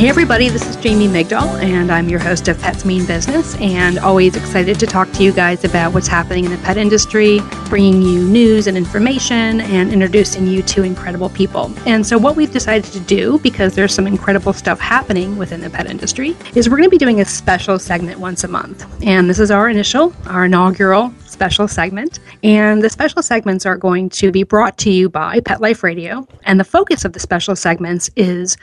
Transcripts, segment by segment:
Hey, everybody, this is Jamie Migdal, and I'm your host of Pets Mean Business, and always excited to talk to you guys about what's happening in the pet industry, bringing you news and information, and introducing you to incredible people. And so, what we've decided to do, because there's some incredible stuff happening within the pet industry, is we're going to be doing a special segment once a month. And this is our initial, our inaugural special segment. And the special segments are going to be brought to you by Pet Life Radio. And the focus of the special segments is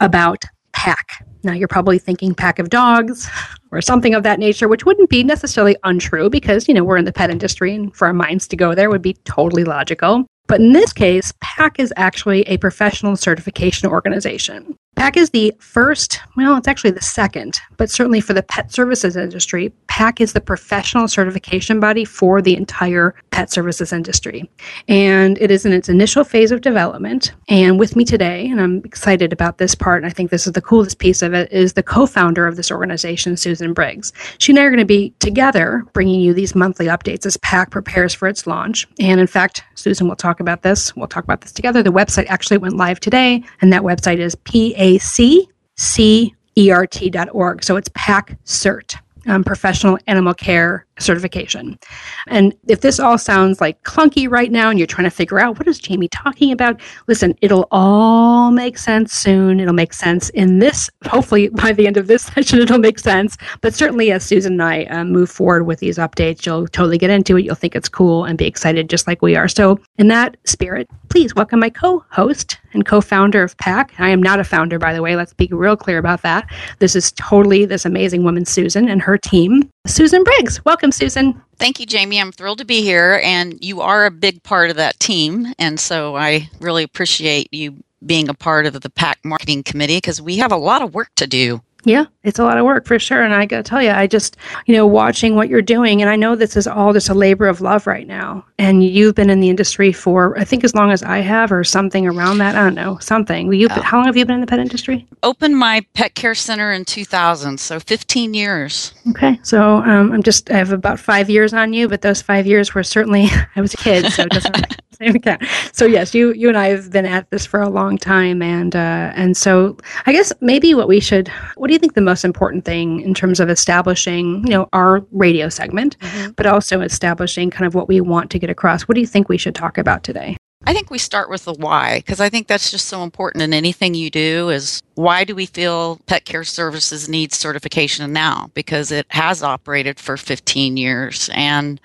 about pack. Now, you're probably thinking pack of dogs or something of that nature, which wouldn't be necessarily untrue because, you know, we're in the pet industry and for our minds to go there would be totally logical. But in this case, PAC is actually a professional certification organization. PAC is the first, well, it's actually the second, but certainly for the pet services industry, PAC is the professional certification body for the entire pet services industry. And it is in its initial phase of development. And with me today, and I'm excited about this part, and I think this is the coolest piece of it, is the co founder of this organization, Susan Briggs. She and I are going to be together bringing you these monthly updates as PAC prepares for its launch. And in fact, Susan will talk about this. We'll talk about this together. The website actually went live today, and that website is paccert.org. So it's PAC CERT, um, Professional Animal Care certification. And if this all sounds like clunky right now and you're trying to figure out what is Jamie talking about, listen, it'll all make sense soon. It'll make sense in this, hopefully by the end of this session, it'll make sense. But certainly as Susan and I um, move forward with these updates, you'll totally get into it. You'll think it's cool and be excited just like we are. So in that spirit, please welcome my co-host and co-founder of PAC. I am not a founder, by the way. Let's be real clear about that. This is totally this amazing woman, Susan, and her team. Susan Briggs. Welcome, Susan. Thank you, Jamie. I'm thrilled to be here, and you are a big part of that team. And so I really appreciate you being a part of the PAC marketing committee because we have a lot of work to do. Yeah, it's a lot of work for sure. And I got to tell you, I just, you know, watching what you're doing, and I know this is all just a labor of love right now. And you've been in the industry for, I think, as long as I have, or something around that. I don't know, something. You, oh. How long have you been in the pet industry? Opened my pet care center in 2000, so 15 years. Okay. So um, I'm just, I have about five years on you, but those five years were certainly, I was a kid, so it doesn't. So yes, you you and I have been at this for a long time, and uh, and so I guess maybe what we should. What do you think the most important thing in terms of establishing, you know, our radio segment, mm-hmm. but also establishing kind of what we want to get across? What do you think we should talk about today? I think we start with the why because I think that's just so important in anything you do is why do we feel pet care services needs certification now because it has operated for 15 years and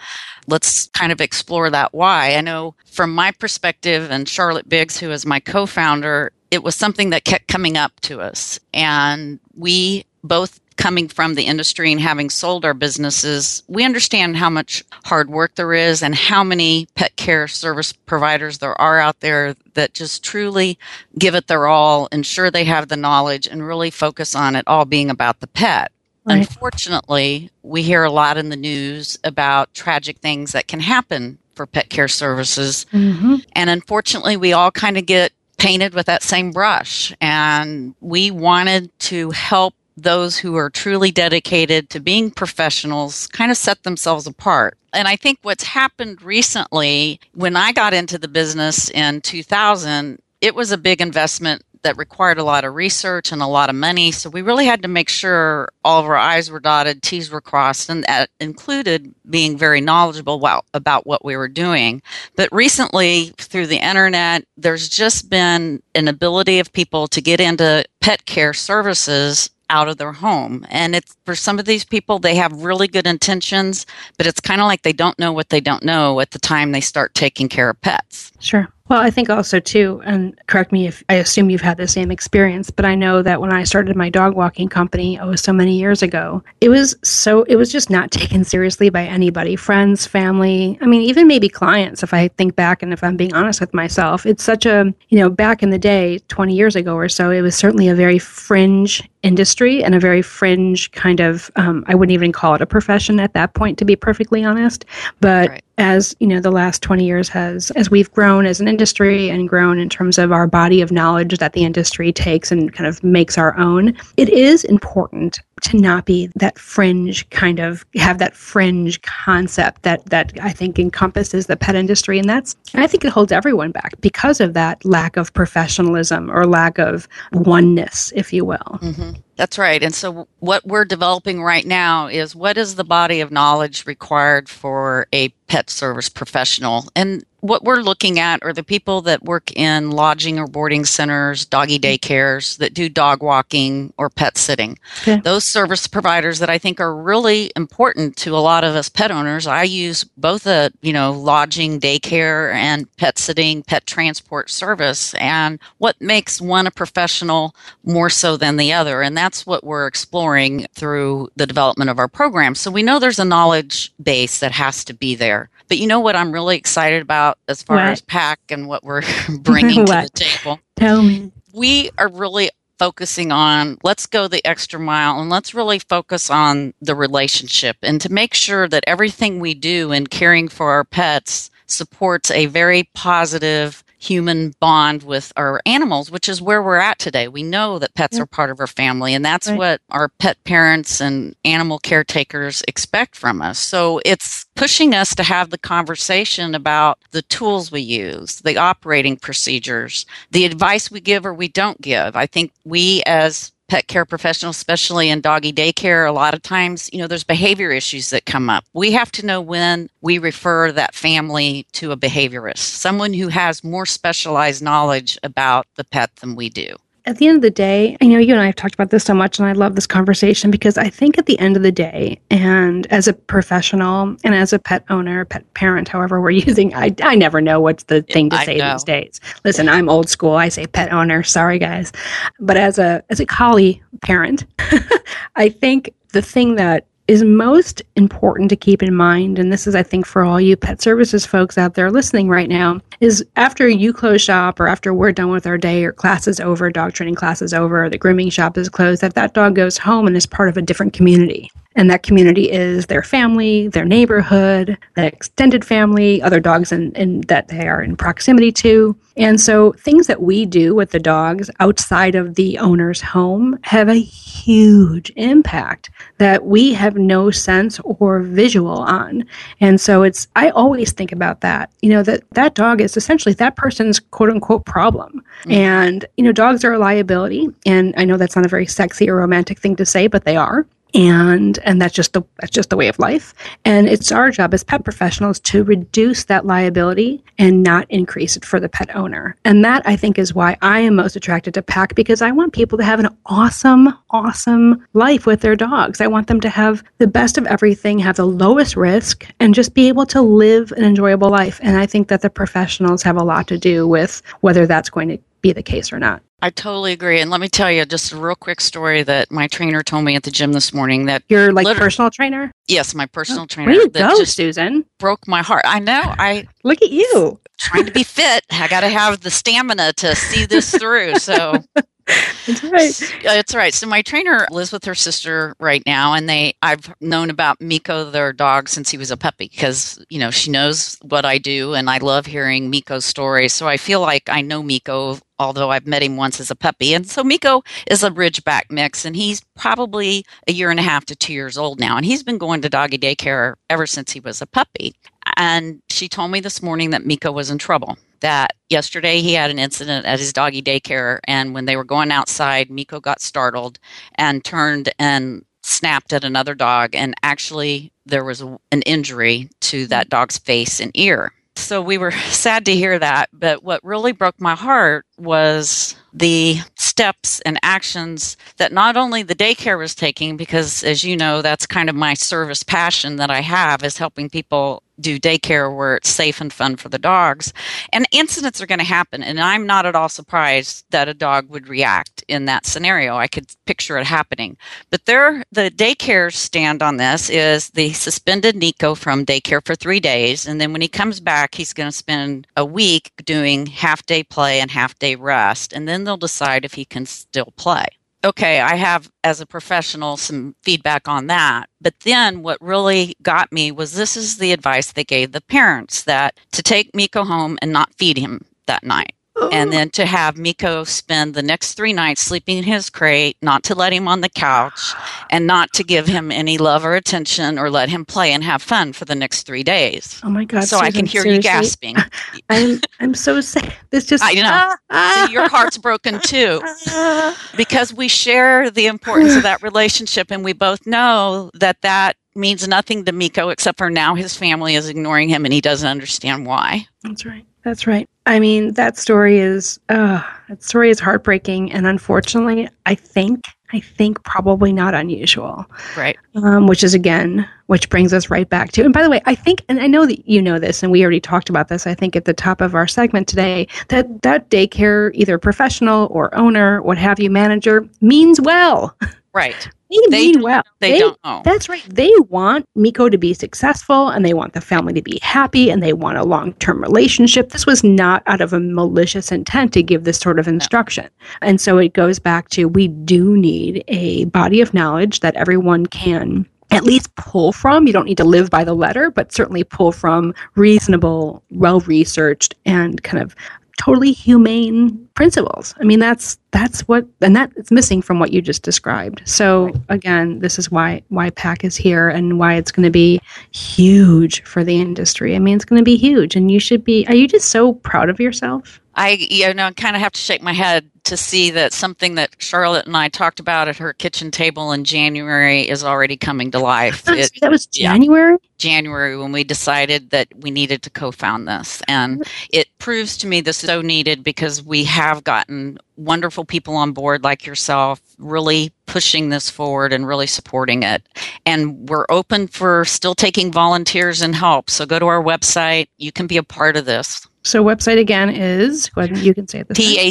let's kind of explore that why. I know from my perspective and Charlotte Biggs who is my co-founder it was something that kept coming up to us and we both coming from the industry and having sold our businesses, we understand how much hard work there is and how many pet care service providers there are out there that just truly give it their all, ensure they have the knowledge, and really focus on it all being about the pet. Right. Unfortunately, we hear a lot in the news about tragic things that can happen for pet care services. Mm-hmm. And unfortunately, we all kind of get painted with that same brush. And we wanted to help those who are truly dedicated to being professionals kind of set themselves apart. And I think what's happened recently, when I got into the business in 2000, it was a big investment that required a lot of research and a lot of money. So we really had to make sure all of our I's were dotted, T's were crossed, and that included being very knowledgeable about what we were doing. But recently, through the internet, there's just been an ability of people to get into pet care services out of their home. And it's for some of these people, they have really good intentions, but it's kind of like they don't know what they don't know at the time they start taking care of pets. Sure. Well, I think also too, and correct me if I assume you've had the same experience, but I know that when I started my dog walking company, oh, so many years ago, it was so it was just not taken seriously by anybody, friends, family. I mean, even maybe clients. If I think back, and if I'm being honest with myself, it's such a you know back in the day, 20 years ago or so, it was certainly a very fringe industry and a very fringe kind of, um, I wouldn't even call it a profession at that point, to be perfectly honest. But right as you know the last 20 years has as we've grown as an industry and grown in terms of our body of knowledge that the industry takes and kind of makes our own it is important to not be that fringe kind of have that fringe concept that that I think encompasses the pet industry and that's I think it holds everyone back because of that lack of professionalism or lack of oneness if you will. Mm-hmm. That's right. And so what we're developing right now is what is the body of knowledge required for a pet service professional? And what we're looking at are the people that work in lodging or boarding centers, doggy daycares that do dog walking or pet sitting. Okay. Those service providers that I think are really important to a lot of us pet owners. I use both a, you know, lodging, daycare and pet sitting, pet transport service and what makes one a professional more so than the other. And that's what we're exploring through the development of our program. So we know there's a knowledge base that has to be there. But you know what I'm really excited about as far what? as PAC and what we're bringing what? to the table? Tell me. We are really focusing on let's go the extra mile and let's really focus on the relationship and to make sure that everything we do in caring for our pets supports a very positive human bond with our animals, which is where we're at today. We know that pets yeah. are part of our family, and that's right. what our pet parents and animal caretakers expect from us. So it's pushing us to have the conversation about the tools we use, the operating procedures, the advice we give or we don't give. I think we as pet care professionals, especially in doggy daycare, a lot of times, you know, there's behavior issues that come up. We have to know when we refer that family to a behaviorist, someone who has more specialized knowledge about the pet than we do at the end of the day, I know you and I have talked about this so much, and I love this conversation because I think at the end of the day, and as a professional and as a pet owner, pet parent, however we're using, I, I never know what's the thing to say these days. Listen, I'm old school. I say pet owner. Sorry, guys. But as a as a collie parent, I think the thing that is most important to keep in mind, and this is, I think, for all you pet services folks out there listening right now, is after you close shop or after we're done with our day or class is over, dog training class is over, the grooming shop is closed, that that dog goes home and is part of a different community. And that community is their family, their neighborhood, the extended family, other dogs in, in, that they are in proximity to. And so things that we do with the dogs outside of the owner's home have a huge impact that we have no sense or visual on. And so it's, I always think about that, you know, that that dog is essentially that person's quote unquote problem. Mm-hmm. And, you know, dogs are a liability. And I know that's not a very sexy or romantic thing to say, but they are and and that's just the that's just the way of life. And it's our job as pet professionals to reduce that liability and not increase it for the pet owner. And that i think is why i am most attracted to pack because i want people to have an awesome awesome life with their dogs. I want them to have the best of everything have the lowest risk and just be able to live an enjoyable life. And i think that the professionals have a lot to do with whether that's going to be the case or not I totally agree. And let me tell you just a real quick story that my trainer told me at the gym this morning that your like personal trainer? Yes, my personal oh, trainer. Way to go, Susan. Broke my heart. I know. I look at you. Trying to be fit. I gotta have the stamina to see this through. So That's right. That's right. So my trainer lives with her sister right now, and they I've known about Miko, their dog, since he was a puppy because you know she knows what I do, and I love hearing Miko's stories. So I feel like I know Miko, although I've met him once as a puppy. And so Miko is a Ridgeback mix, and he's probably a year and a half to two years old now, and he's been going to doggy daycare ever since he was a puppy. And she told me this morning that Miko was in trouble that yesterday he had an incident at his doggy daycare, and when they were going outside, Miko got startled and turned and snapped at another dog, and actually there was an injury to that mm-hmm. dog's face and ear. So we were sad to hear that, but what really broke my heart was the steps and actions that not only the daycare was taking because as you know that's kind of my service passion that I have is helping people do daycare where it's safe and fun for the dogs. And incidents are going to happen. And I'm not at all surprised that a dog would react in that scenario. I could picture it happening. But there, the daycare stand on this is they suspended Miko from daycare for three days. And then when he comes back, he's going to spend a week doing half day play and half day rest. And then they'll decide if he can still play. okay, I have as a professional some feedback on that. But then what really got me was this is the advice they gave the parents that to take Miko home and not feed him that night and then to have Miko spend the next three nights sleeping in his crate, not to let him on the couch, and not to give him any love or attention or let him play and have fun for the next three days. Oh my God! So Susan, I can hear seriously? you gasping. I'm I'm so sad. This just I know. Ah, So your heart's broken too ah. because we share the importance of that relationship, and we both know that that means nothing to Miko except for now his family is ignoring him and he doesn't understand why. That's right. That's right. I mean, that story is uh, that story is heartbreaking, and unfortunately, I think I think probably not unusual. Right. um, which is again, which brings us right back to. And by the way, I think, and I know that you know this, and we already talked about this. I think at the top of our segment today, that that daycare, either professional or owner, what have you, manager, means well. Right. They, They mean well. They, don't know. That's right. They want Miko to be successful and they want the family to be happy and they want a long term relationship. This was not out of a malicious intent to give this sort of instruction. And so it goes back to we do need a body of knowledge that everyone can at least pull from. You don't need to live by the letter, but certainly pull from reasonable, well researched, and kind of totally humane principles. I mean, that's that's what, and that is missing from what you just described. So again, this is why why PAC is here and why it's going to be huge for the industry. I mean, it's going to be huge, and you should be. Are you just so proud of yourself? I, you know, I kind of have to shake my head to see that something that Charlotte and I talked about at her kitchen table in January is already coming to life. That was, It, that was yeah. January. January when we decided that we needed to co-found this. And it proves to me this is so needed because we have gotten wonderful people on board like yourself really pushing this forward and really supporting it. And we're open for still taking volunteers and help. So go to our website. You can be a part of this. So website again is go ahead, you can say it this time,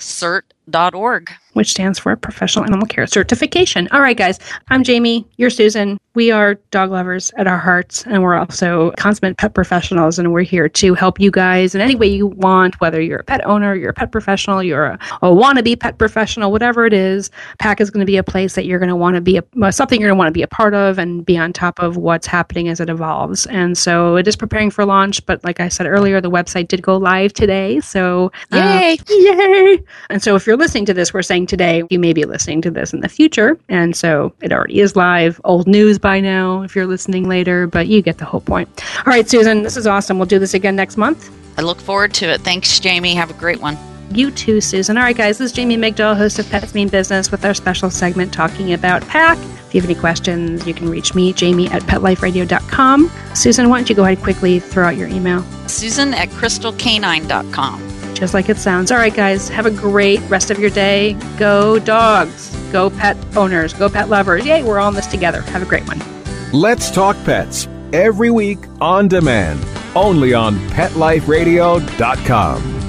cert paccert.org which stands for Professional Animal Care Certification. All right, guys. I'm Jamie. You're Susan. We are dog lovers at our hearts, and we're also consummate pet professionals, and we're here to help you guys in any way you want, whether you're a pet owner, you're a pet professional, you're a, a wannabe pet professional, whatever it is. PAC is going to be a place that you're going to want to be a, something you're going to want to be a part of and be on top of what's happening as it evolves. And so it is preparing for launch, but like I said earlier, the website did go live today. So uh, Yay! Yay! And so if you're listening to this, we're saying today, you may be listening to this in the future. And so it already is live. Old news by now if you're listening later, but you get the whole point. All right, Susan, this is awesome. We'll do this again next month. i look forward to it thanks jamie have a great one You too, Susan. All right, guys, this is Jamie Migdal, host of Pets Mean Business, with our special segment talking about PAC. If you have any questions, you can reach me, Jamie at petliferadio.com. Susan, why don't you go ahead quickly, throw out your email, susan at crystalcanine.com just like it sounds. All right, guys, have a great rest of your day. Go dogs, go pet owners, go pet lovers. Yay, we're all in this together. Have a great one. Let's Talk Pets every week on demand, only on PetLifeRadio.com.